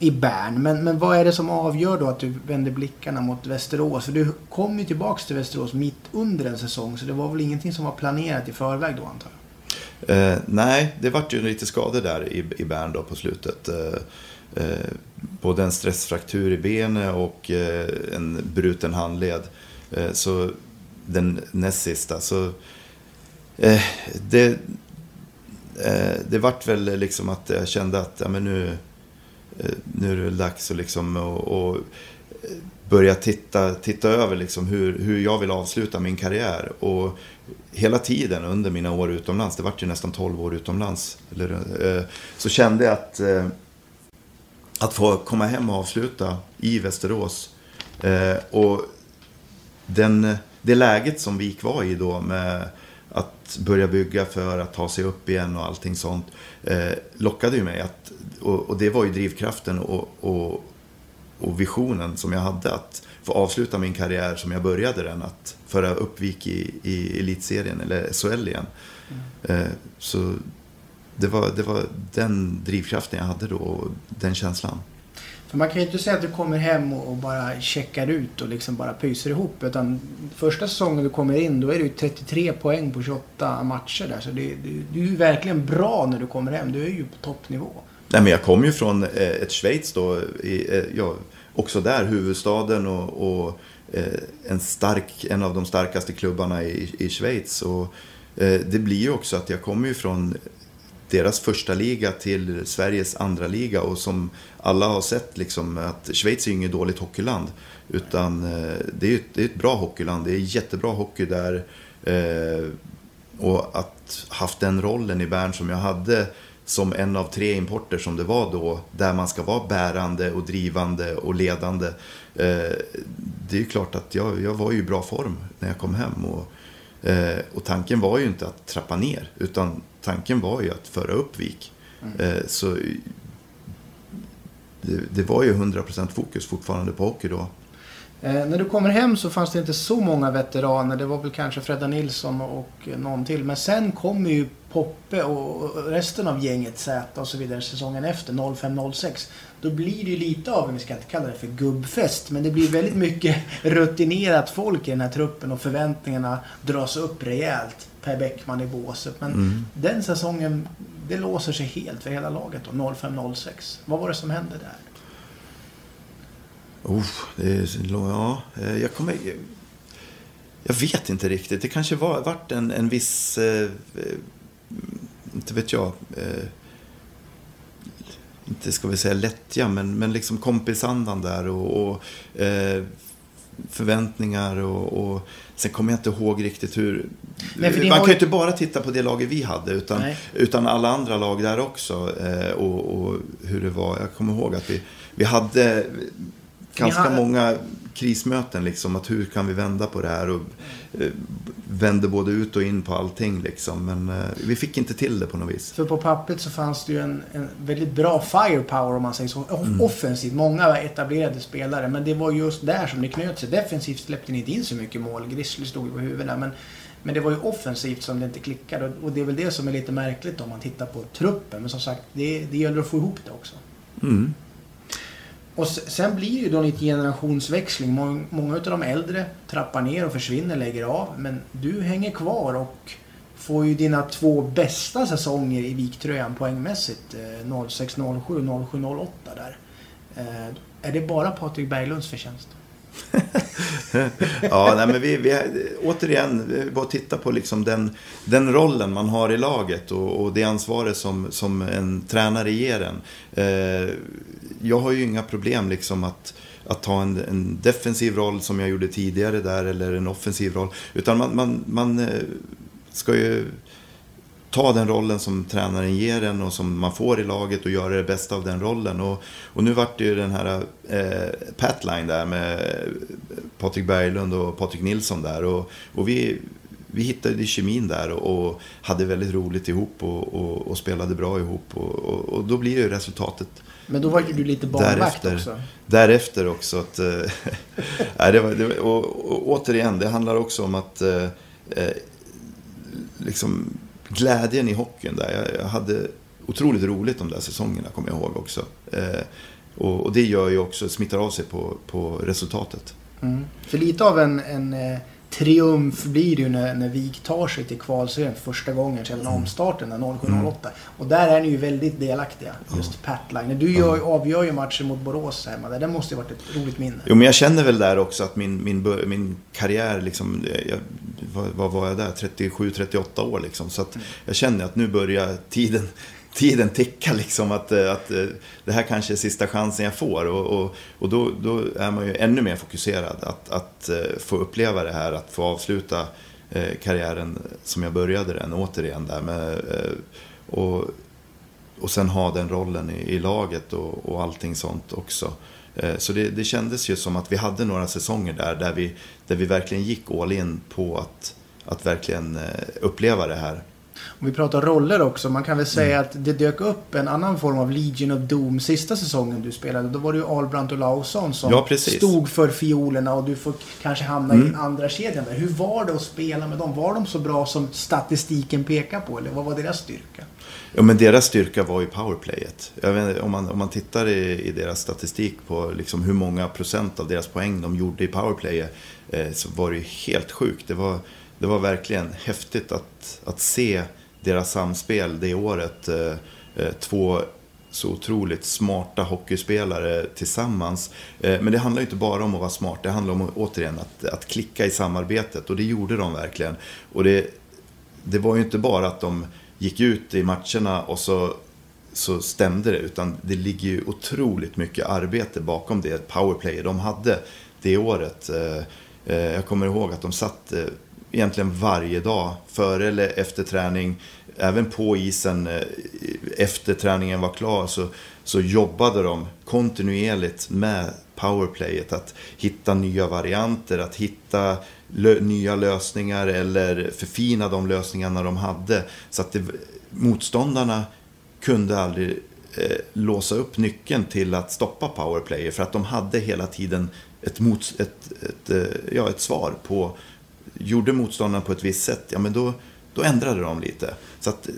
i Bern. Men, men vad är det som avgör då att du vänder blickarna mot Västerås? För du kom ju tillbaks till Västerås mitt under en säsong. Så det var väl ingenting som var planerat i förväg då antar jag? Eh, nej, det vart ju lite skador där i, i Bern då på slutet. Eh, eh, både en stressfraktur i benet och eh, en bruten handled. Eh, så den näst sista. Så, eh, det, det vart väl liksom att jag kände att ja, men nu nu är det dags att liksom och, och börja titta, titta över liksom hur, hur jag vill avsluta min karriär. Och hela tiden under mina år utomlands, det vart ju nästan 12 år utomlands, eller, så kände jag att, att få komma hem och avsluta i Västerås. och den, det läget som Vik var i då med att börja bygga för att ta sig upp igen och allting sånt lockade ju mig att och, och, det var ju drivkraften och, och, och, visionen som jag hade att få avsluta min karriär som jag började den. Att föra upp Vik i, i elitserien eller SHL igen. Mm. Eh, så det var, det var den drivkraften jag hade då och den känslan. För man kan ju inte säga att du kommer hem och bara checkar ut och liksom bara pyser ihop. Utan första säsongen du kommer in, då är det ju 33 poäng på 28 matcher där. Så det, det, du är ju verkligen bra när du kommer hem. Du är ju på toppnivå. Nej, men jag kom ju från eh, ett Schweiz då, i, eh, ja, också där, huvudstaden och, och eh, en, stark, en av de starkaste klubbarna i, i Schweiz. Och, det blir ju också att jag kommer ju från deras första liga till Sveriges andra liga och som alla har sett liksom att Schweiz är ju inget dåligt hockeyland. Utan eh, det är, ett, det är ett bra hockeyland, det är jättebra hockey där. Eh, och att haft den rollen i Bern som jag hade som en av tre importer som det var då, där man ska vara bärande och drivande och ledande. Eh, det är ju klart att jag, jag var i bra form när jag kom hem. Och, och tanken var ju inte att trappa ner, utan tanken var ju att föra upp Vik. Mm. Eh, så det, det, var ju 100% fokus fortfarande på hockey då. Eh, när du kommer hem så fanns det inte så många veteraner. Det var väl kanske Fredda Nilsson och någon till. Men sen kommer ju Poppe och resten av gänget Z och så vidare säsongen efter, 05-06. Då blir det ju lite av, vi ska inte kalla det för gubbfest, men det blir väldigt mycket <laughs> rutinerat folk i den här truppen och förväntningarna dras upp rejält. Per Bäckman i båset. Men mm. den säsongen, det låser sig helt för hela laget då, 05-06. Vad var det som hände där? Oh, det är, ja, eh, jag kommer... Jag vet inte riktigt. Det kanske var, varit en, en viss... Eh, inte vet jag. Eh, inte ska vi säga lättja, men, men liksom kompisandan där. Och, och eh, förväntningar och, och sen kommer jag inte ihåg riktigt hur... Nej, man kan ju inte bara titta på det laget vi hade utan, utan alla andra lag där också. Eh, och, och, hur det var. Jag kommer ihåg att vi, vi hade ganska hade... många krismöten liksom. Att hur kan vi vända på det här? Och eh, vände både ut och in på allting liksom. Men eh, vi fick inte till det på något vis. För på pappret så fanns det ju en, en väldigt bra firepower om man säger så. Mm. Offensivt. Många etablerade spelare. Men det var just där som det knöt sig. Defensivt släppte ni inte in så mycket mål. Grizzly stod ju på huvudet men men det var ju offensivt som det inte klickade och det är väl det som är lite märkligt om man tittar på truppen. Men som sagt, det, det gäller att få ihop det också. Mm. Och sen blir det ju då lite generationsväxling. Många av de äldre trappar ner och försvinner, lägger av. Men du hänger kvar och får ju dina två bästa säsonger i viktröjan poängmässigt. Eh, 06-07, 07-08 där. Eh, är det bara Patrik Berglunds förtjänst? <laughs> ja, nej, men vi, vi, återigen, bara titta på liksom den, den rollen man har i laget och, och det ansvaret som, som en tränare ger en. Eh, jag har ju inga problem liksom att, att ta en, en, defensiv roll som jag gjorde tidigare där eller en offensiv roll. Utan man, man, man eh, ska ju ta den rollen som tränaren ger en och som man får i laget och göra det bästa av den rollen. Och, och nu vart det ju den här eh, Patline där med Patrik Berglund och Patrik Nilsson där. Och, och vi, vi hittade kemin där och, och hade väldigt roligt ihop och, och, spelade bra ihop. Och, då blir ju resultatet men då var ju du lite barnvakt också. Därefter också. Att, <laughs> äh, det var, det, och, och, återigen, det handlar också om att äh, liksom, glädjen i hockeyn där. Jag, jag, hade otroligt roligt de där säsongerna, kommer jag ihåg också. Eh, och, och, det gör ju också, smittar av sig på, på resultatet. Mm. För lite av en, en eh, triumf blir det ju när, när Vik tar sig till kvalserien för första gången sedan mm. omstarten 07-08. Mm. Och där är ni ju väldigt delaktiga. Just mm. Patline. Du gör, mm. avgör ju matchen mot Borås hemma. Det måste ju varit ett roligt minne. Jo, men jag känner väl där också att min, min, min karriär, liksom, jag, vad, vad var jag där? 37-38 år liksom. Så att mm. jag känner att nu börjar tiden tiden ticka liksom att, eh, att eh, det här kanske är sista chansen jag får. Och, och, och då, då är man ju ännu mer fokuserad att, att eh, få uppleva det här, att få avsluta karriären som jag började den återigen där med, och, och sen ha den rollen i, i laget och, och allting sånt också. Så det, det kändes ju som att vi hade några säsonger där, där vi, där vi verkligen gick all in på att, att verkligen uppleva det här. Om vi pratar roller också. Man kan väl säga mm. att det dök upp en annan form av Legion of Doom sista säsongen du spelade. Då var det ju Albrandt och Lausson som ja, stod för fiolerna och du får kanske hamna mm. i andra kedjan där. Hur var det att spela med dem? Var de så bra som statistiken pekar på? Eller vad var deras styrka? Ja, men deras styrka var ju powerplayet. Vet, om, man, om man tittar i, i deras statistik på liksom hur många procent av deras poäng de gjorde i powerplayet eh, så var det ju helt sjukt. Det var det var verkligen häftigt att, att se deras samspel det året. Eh, eh, två så otroligt smarta hockeyspelare tillsammans. Eh, men det handlar inte bara om att vara smart, det handlar om återigen att, att klicka i samarbetet och det gjorde de verkligen. Och det, det var ju inte bara att de gick ut i matcherna och så, så stämde det, utan det ligger ju otroligt mycket arbete bakom det powerplay de hade det året. Jag kommer ihåg att de satt egentligen varje dag, före eller efter träning. Även på isen, eh, efter träningen var klar, så, så jobbade de kontinuerligt med powerplayet. Att hitta nya varianter, att hitta lö nya lösningar eller förfina de lösningarna de hade. Så att det, motståndarna kunde aldrig eh, låsa upp nyckeln till att stoppa powerplayer för att de hade hela tiden ett, mots, ett, ett, eh, ja, ett svar på gjorde motståndaren på ett visst sätt, ja men då, då ändrade de lite. Så att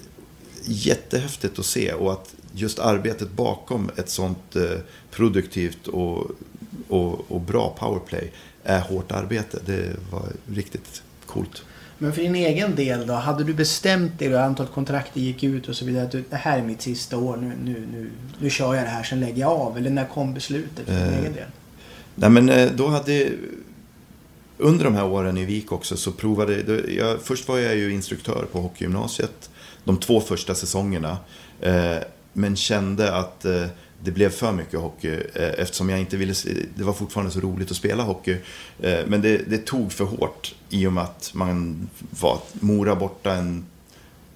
jättehäftigt att se och att just arbetet bakom ett sånt eh, produktivt och, och, och bra powerplay är hårt arbete. Det var riktigt coolt. Men för din egen del då? Hade du bestämt dig då antalet kontrakt gick ut och så vidare? Att det här är mitt sista år, nu, nu, nu, nu kör jag det här, sen lägger jag av. Eller när kom beslutet för din eh, egen del? Nej men eh, då hade under de här åren i Vik också så provade jag, först var jag ju instruktör på hockeygymnasiet de två första säsongerna. Eh, men kände att eh, det blev för mycket hockey eh, eftersom jag inte ville, det var fortfarande så roligt att spela hockey. Eh, men det, det tog för hårt i och med att man var Mora borta en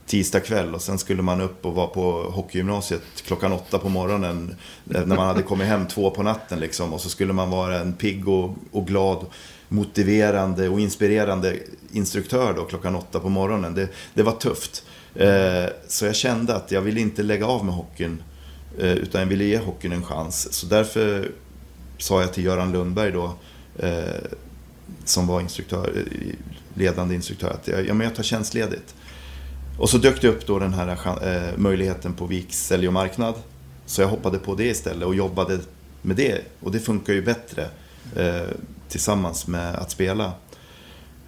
tisdag kväll och sen skulle man upp och vara på hockeygymnasiet klockan åtta på morgonen när man hade kommit hem två på natten liksom och så skulle man vara en pigg och, och glad motiverande och inspirerande instruktör då klockan åtta på morgonen. Det, det var tufft. Eh, så jag kände att jag ville inte lägga av med hockeyn eh, utan jag ville ge hockeyn en chans. Så därför sa jag till Göran Lundberg då eh, som var instruktör, eh, ledande instruktör att jag, ja, men jag tar tjänstledigt. Och så dök det upp då den här eh, möjligheten på Viks sälj och marknad. Så jag hoppade på det istället och jobbade med det. Och det funkar ju bättre eh, tillsammans med att spela.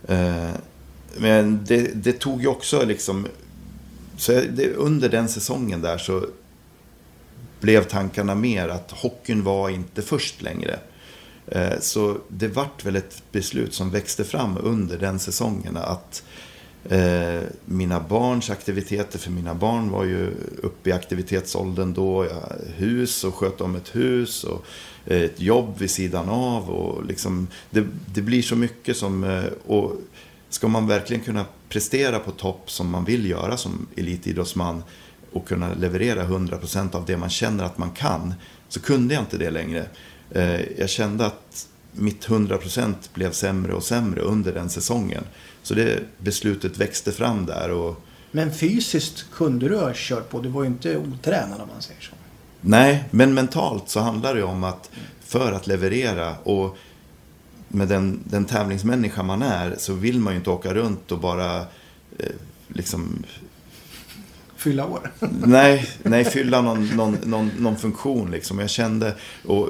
Eh, men det, det, tog ju också liksom... Så det, under den säsongen där så blev tankarna mer att hockeyn var inte först längre. Eh, så det vart väl ett beslut som växte fram under den säsongen att Eh, mina barns aktiviteter, för mina barn var ju uppe i aktivitetsåldern då. Jag, hus och sköt om ett hus och eh, ett jobb vid sidan av. Och liksom, det, det blir så mycket som... Eh, och ska man verkligen kunna prestera på topp som man vill göra som elitidrottsman och kunna leverera 100% av det man känner att man kan, så kunde jag inte det längre. Eh, jag kände att mitt 100% blev sämre och sämre under den säsongen. Så det beslutet växte fram där. Och... Men fysiskt kunde du ha kört på? Du var ju inte otränad om man säger så. Nej, men mentalt så handlar det om att för att leverera och med den, den tävlingsmänniska man är så vill man ju inte åka runt och bara eh, liksom Fylla år? <laughs> nej, nej, fylla någon, någon, någon, någon funktion liksom. Jag kände, och,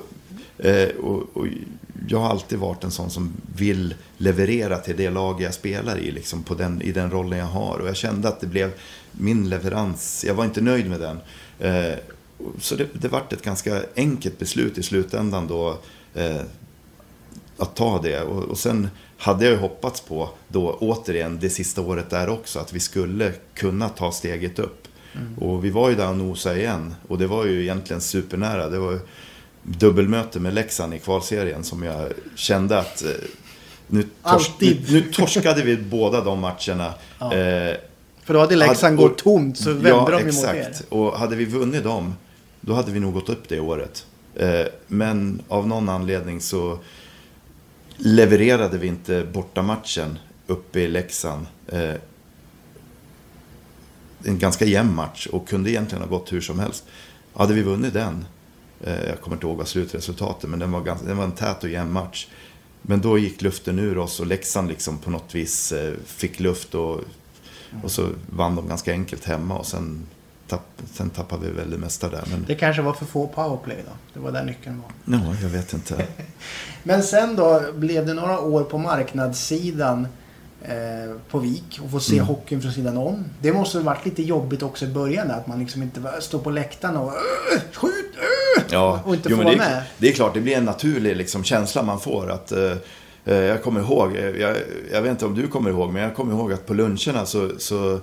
eh, och, och jag har alltid varit en sån som vill leverera till det lag jag spelar i, liksom på den, i den rollen jag har. Och jag kände att det blev min leverans, jag var inte nöjd med den. Eh, så det, det vart ett ganska enkelt beslut i slutändan då, eh, att ta det. Och, och sen hade jag ju hoppats på, då återigen, det sista året där också, att vi skulle kunna ta steget upp. Mm. Och vi var ju där och nosade igen. Och det var ju egentligen supernära. Det var dubbelmöte med Leksand i kvalserien som jag kände att eh, nu, tors nu, nu, torskade vi båda de matcherna. Ja. Eh, För då hade Leksand gått tomt så vände ja, de ju mot er. Och hade vi vunnit dem, då hade vi nog gått upp det året. Eh, men av någon anledning så levererade vi inte bortamatchen uppe i Leksand. Eh, en ganska jämn match och kunde egentligen ha gått hur som helst. Hade vi vunnit den, jag kommer inte ihåg vad slutresultatet, men den var, ganska, den var en tät och jämn match. Men då gick luften ur oss och Leksand liksom på något vis eh, fick luft och, och så vann de ganska enkelt hemma och sen, tapp, sen tappade vi väl det mesta där. Men... Det kanske var för få powerplay då? Det var där nyckeln var. Ja, jag vet inte. <laughs> men sen då blev det några år på marknadssidan eh, på Vik och få se mm. hockeyn från sidan om. Det måste ha varit lite jobbigt också i början att man liksom inte står på läktaren och skjut, ja. och inte jo, få vara med. Det är klart, det blir en naturlig liksom, känsla man får. att eh, eh, Jag kommer ihåg, eh, jag, jag, vet inte om du kommer ihåg, men jag kommer ihåg att på luncherna så, så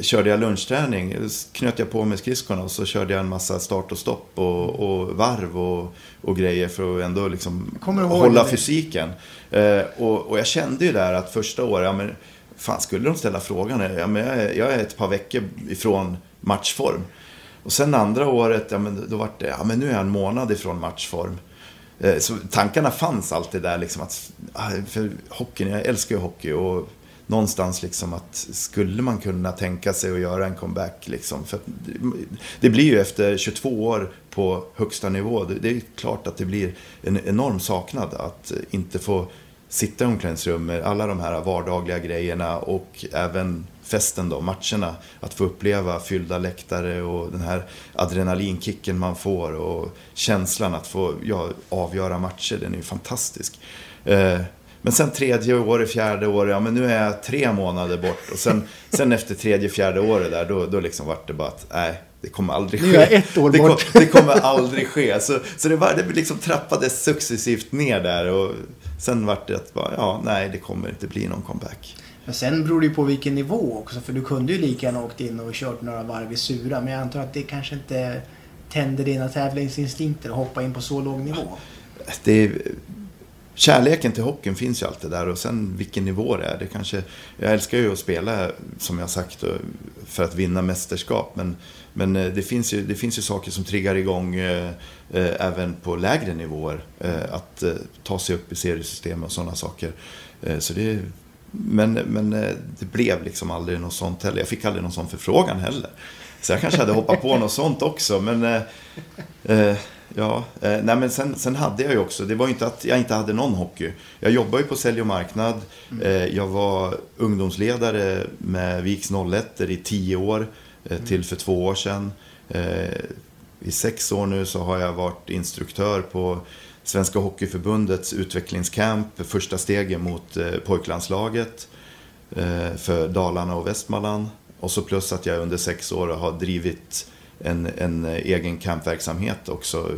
körde jag lunchträning. Knöt jag på mig skridskorna och så körde jag en massa start och stopp och, och varv och, och, grejer för att ändå liksom hålla det. fysiken. Eh, och, och, jag kände ju där att första året, ja, men, fan skulle de ställa frågan? Ja, men jag, är, jag är ett par veckor ifrån matchform. Och sen andra året, ja men då var det, ja men nu är jag en månad ifrån matchform. Eh, så tankarna fanns alltid där liksom att, ah, för hockeyn, jag älskar ju hockey och någonstans liksom att skulle man kunna tänka sig att göra en comeback liksom. För det blir ju efter 22 år på högsta nivå, det är klart att det blir en enorm saknad att inte få sitta i omklädningsrum med alla de här vardagliga grejerna och även festen då, matcherna. Att få uppleva fyllda läktare och den här adrenalinkicken man får och känslan att få ja, avgöra matcher, den är ju fantastisk. Eh, men sen tredje året, fjärde året, ja men nu är jag tre månader bort. Och sen, <laughs> sen efter tredje, fjärde året där, då, då liksom vart det bara att, nej, det kommer aldrig ske. Nu är ett år bort. Det, det kommer aldrig ske. Så, så det, var, det liksom trappades successivt ner där. Och sen vart det att, bara, ja, nej, det kommer inte bli någon comeback. Men sen beror det ju på vilken nivå också. För du kunde ju lika gärna åkt in och kört några varv i Sura. Men jag antar att det kanske inte tänder dina tävlingsinstinkter att hoppa in på så låg nivå? Det är, kärleken till hockeyn finns ju alltid där och sen vilken nivå det är. Det kanske, jag älskar ju att spela, som jag sagt, för att vinna mästerskap. Men, men eh, det, finns ju, det finns ju saker som triggar igång eh, eh, även på lägre nivåer. Eh, att eh, ta sig upp i seriesystem och sådana saker. Eh, så det, men, men det blev liksom aldrig något sånt heller. Jag fick aldrig någon sån förfrågan heller. Så jag kanske hade hoppat på något sånt också. Men Ja, eh, nej men sen, sen hade jag ju också, det var ju inte att jag inte hade någon hockey. Jag jobbade ju på sälj och marknad. Mm. Eh, jag var ungdomsledare med Viks 01 i tio år, eh, mm. till för två år sedan. Eh, I sex år nu så har jag varit instruktör på Svenska Hockeyförbundets utvecklingscamp, första stegen mot eh, pojklandslaget eh, för Dalarna och Västmanland. Och så plus att jag under sex år har drivit en, en egen campverksamhet också.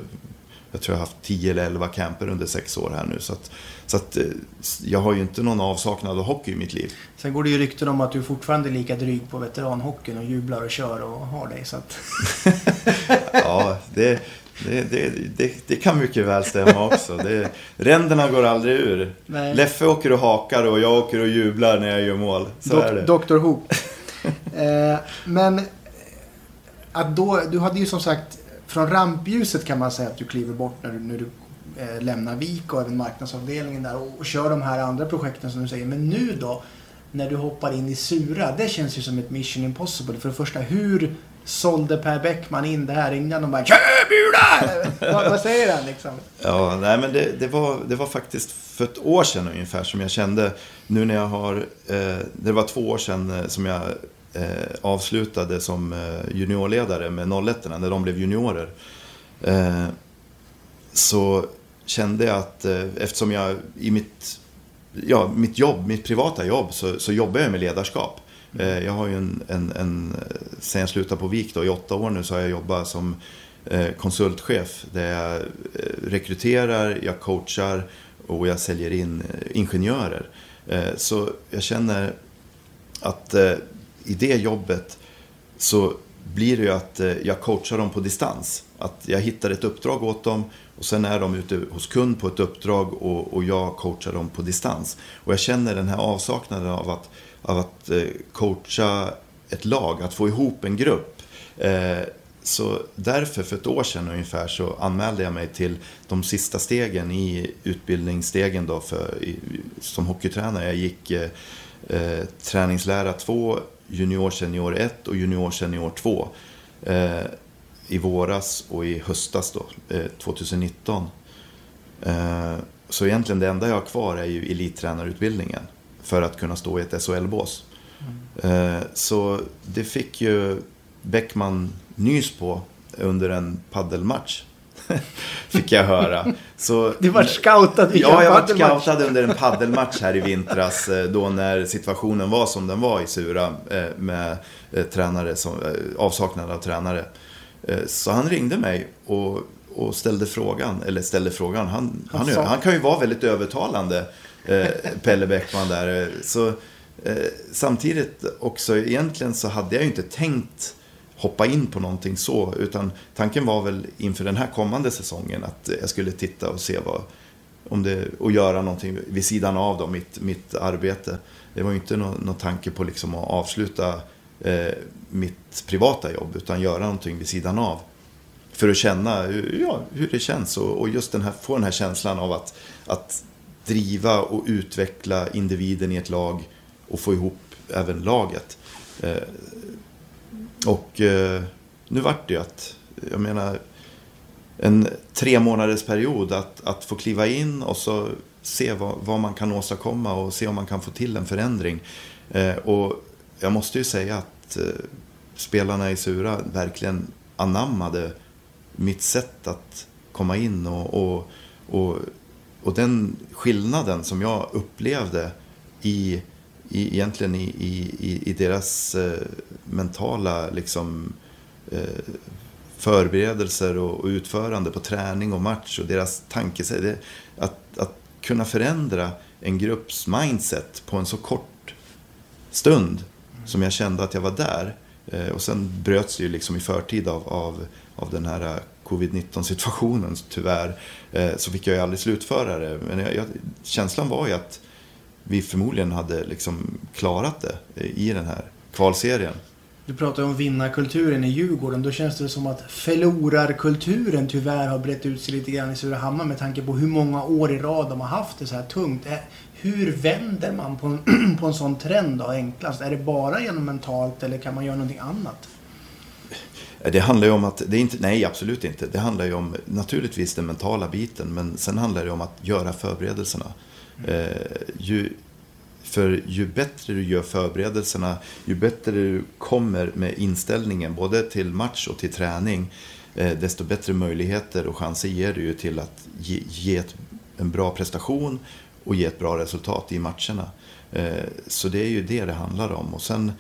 Jag tror jag har haft 10 eller 11 camper under sex år här nu. Så, att, så att, eh, jag har ju inte någon avsaknad av hockey i mitt liv. Sen går det ju rykten om att du fortfarande är lika dryg på veteranhockeyn och jublar och kör och har dig. Så att... <laughs> ja, det, det, det, det, det, kan mycket väl stämma också. Det, ränderna går aldrig ur. Nej. Leffe åker och hakar och jag åker och jublar när jag gör mål. Så Dok är det. Dr. Hoop. <laughs> eh, men att då, du hade ju som sagt, från rampljuset kan man säga att du kliver bort när du, när du eh, lämnar Vik och även marknadsavdelningen där och, och, kör de här andra projekten som du säger. Men nu då, när du hoppar in i Sura, det känns ju som ett mission impossible. För det första, hur sålde Per Bäckman in det här innan de bara Köbula! <laughs> vad, vad säger han liksom? Ja, nej men det, det, var, det var faktiskt för ett år sedan ungefär som jag kände nu när jag har, eh, det var två år sedan eh, som jag eh, avslutade som eh, juniorledare med 01 när de blev juniorer. Eh, så kände jag att eh, eftersom jag i mitt, ja, mitt jobb, mitt privata jobb, så, så jobbar jag med ledarskap. Eh, jag har ju en, en, en, sen jag slutade på Vik då, i åtta år nu så har jag jobbat som eh, konsultchef där jag eh, rekryterar, jag coachar och jag säljer in ingenjörer. Så jag känner att i det jobbet så blir det ju att jag coachar dem på distans. Att jag hittar ett uppdrag åt dem och sen är de ute hos kund på ett uppdrag och, och jag coachar dem på distans. Och jag känner den här avsaknaden av att, av att eh, coacha ett lag, att få ihop en grupp. Eh, så därför för ett år sedan ungefär så anmälde jag mig till de sista stegen i utbildningsstegen då för, i, som hockeytränare. Jag gick eh, eh träningslära 2 junior senior 1 och junior senior 2 eh, i våras och i höstas då, eh, 2019. Så egentligen det enda jag har kvar är ju elittränarutbildningen för att kunna stå i ett SHL-bås. Mm. så det fick ju Bäckman nys på under en paddelmatch <laughs> Fick jag höra. Så, du var scoutad i Ja, jag var scoutad under en paddelmatch här i vintras. Eh, då när situationen var som den var i Sura. Eh, med eh, tränare som, avsaknad av tränare. Så han ringde mig och, och ställde frågan. Eller ställde frågan. Han, han, han, han kan ju vara väldigt övertalande. Eh, Pelle Bäckman där. Eh, så, eh, samtidigt också, egentligen så hade jag ju inte tänkt hoppa in på någonting så. Utan tanken var väl inför den här kommande säsongen att jag skulle titta och se vad, om det, och göra någonting vid sidan av då, mitt, mitt arbete. Det var ju inte någon, någon tanke på liksom att avsluta eh, mitt privata jobb utan göra någonting vid sidan av. För att känna ja, hur det känns och, och just den här, få den här känslan av att, att driva och utveckla individen i ett lag och få ihop även laget. Eh, och eh, nu vart det ju att, jag menar, en tre månaders period att, att få kliva in och så se vad, vad man kan åstadkomma och se om man kan få till en förändring. Eh, och jag måste ju säga att spelarna i Sura verkligen anammade mitt sätt att komma in och, och, och, och den skillnaden som jag upplevde i i, egentligen i, i, i deras eh, mentala liksom, eh, förberedelser och, och, utförande på träning och match och deras tankesätt. Att, att kunna förändra en grupps mindset på en så kort stund som jag kände att jag var där. Eh, och sen bröts det ju liksom i förtid av, av, av den här covid-19 situationen tyvärr. Eh, så fick jag ju aldrig slutföra det. Men jag, jag, känslan var ju att vi förmodligen hade liksom klarat det i den här kvalserien. Du pratar om vinnarkulturen i Djurgården. Då känns det som att förlorarkulturen tyvärr har brett ut sig lite grann i Surahammar med tanke på hur många år i rad de har haft det så här tungt. Eh, hur vänder man på en, <clears throat> på en sån trend då enklast? Är det bara genom mentalt eller kan man göra någonting annat? Det handlar ju om att, det är inte, nej absolut inte. Det handlar ju om naturligtvis den mentala biten men sen handlar det om att göra förberedelserna. Mm. Eh, ju, för ju bättre du gör förberedelserna, ju bättre du kommer med inställningen både till match och till träning, eh, desto bättre möjligheter och chanser ger du ju till att ge, ge ett, en bra prestation och ge ett bra resultat i matcherna. Eh, så det är ju det det handlar om. Och sen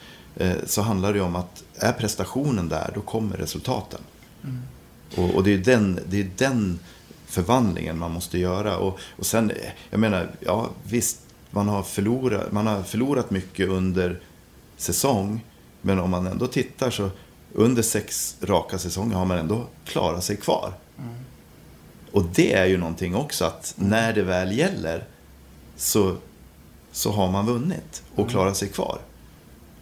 så handlar det om att är prestationen där, då kommer resultaten. Mm. Och, och, det är den, det är den förvandlingen man måste göra. Och, och sen, jag menar, ja visst, man har, förlorat, man har förlorat mycket under säsong. Men om man ändå tittar så under sex raka säsonger har man ändå klarat sig kvar. Mm. Och det är ju någonting också att när det väl gäller så, så har man vunnit och mm. klarat sig kvar.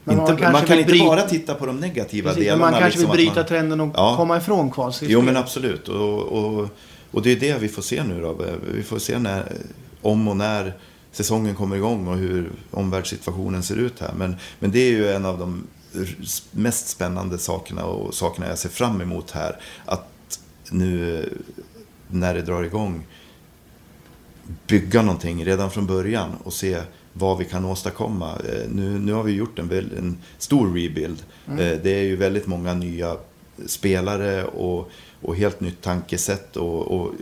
Men inte, man, man kan inte bryta, bara titta på de negativa precis, delarna. Men man kanske liksom vill bryta man, trenden och ja, komma ifrån kvalsystemet. Jo men absolut. Och, och, och det är det vi får se nu då. Vi får se när, om och när säsongen kommer igång och hur omvärldssituationen ser ut här. Men, men det är ju en av de mest spännande sakerna och sakerna jag ser fram emot här. Att nu när det drar igång bygga någonting redan från början och se vad vi kan åstadkomma. Eh, nu, nu har vi gjort en, en stor rebuild. Mm. Eh, det är ju väldigt många nya spelare och, och helt nytt tankesätt. Och, och,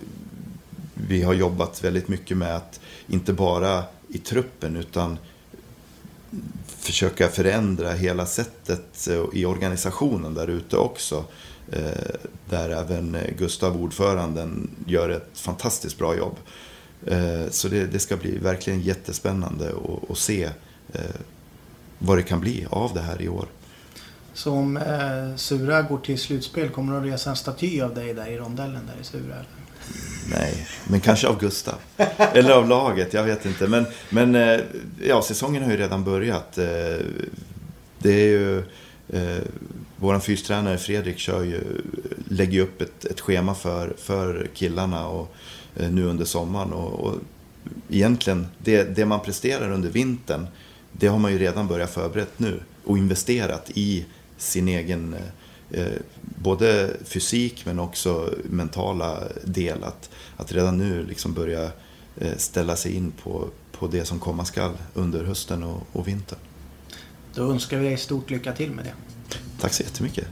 vi har jobbat väldigt mycket med att inte bara i truppen utan försöka förändra hela sättet i organisationen där ute också. Eh, där även Gustav, ordföranden, gör ett fantastiskt bra jobb. Eh, så det, det, ska bli verkligen jättespännande att se eh, vad det kan bli av det här i år. Så om eh, Sura går till slutspel, kommer de resa en staty av dig där i rondellen där i Sura? Nej, men kanske av Gustav. Eller av laget, jag vet inte. Men, men eh, ja, säsongen har ju redan börjat. Det är ju... Vår fystränare Fredrik kör ju, lägger upp ett, ett schema för, för killarna. Och, Eh, nu under sommaren. Och, och egentligen, det, det man presterar under vintern, det har man ju redan börjat förberett nu och investerat i sin egen eh, både fysik men också mentala del. Att, att redan nu liksom börja eh, ställa sig in på, på det som komma skall under hösten och, och vintern. Då önskar vi dig stort lycka till med det. Tack så jättemycket.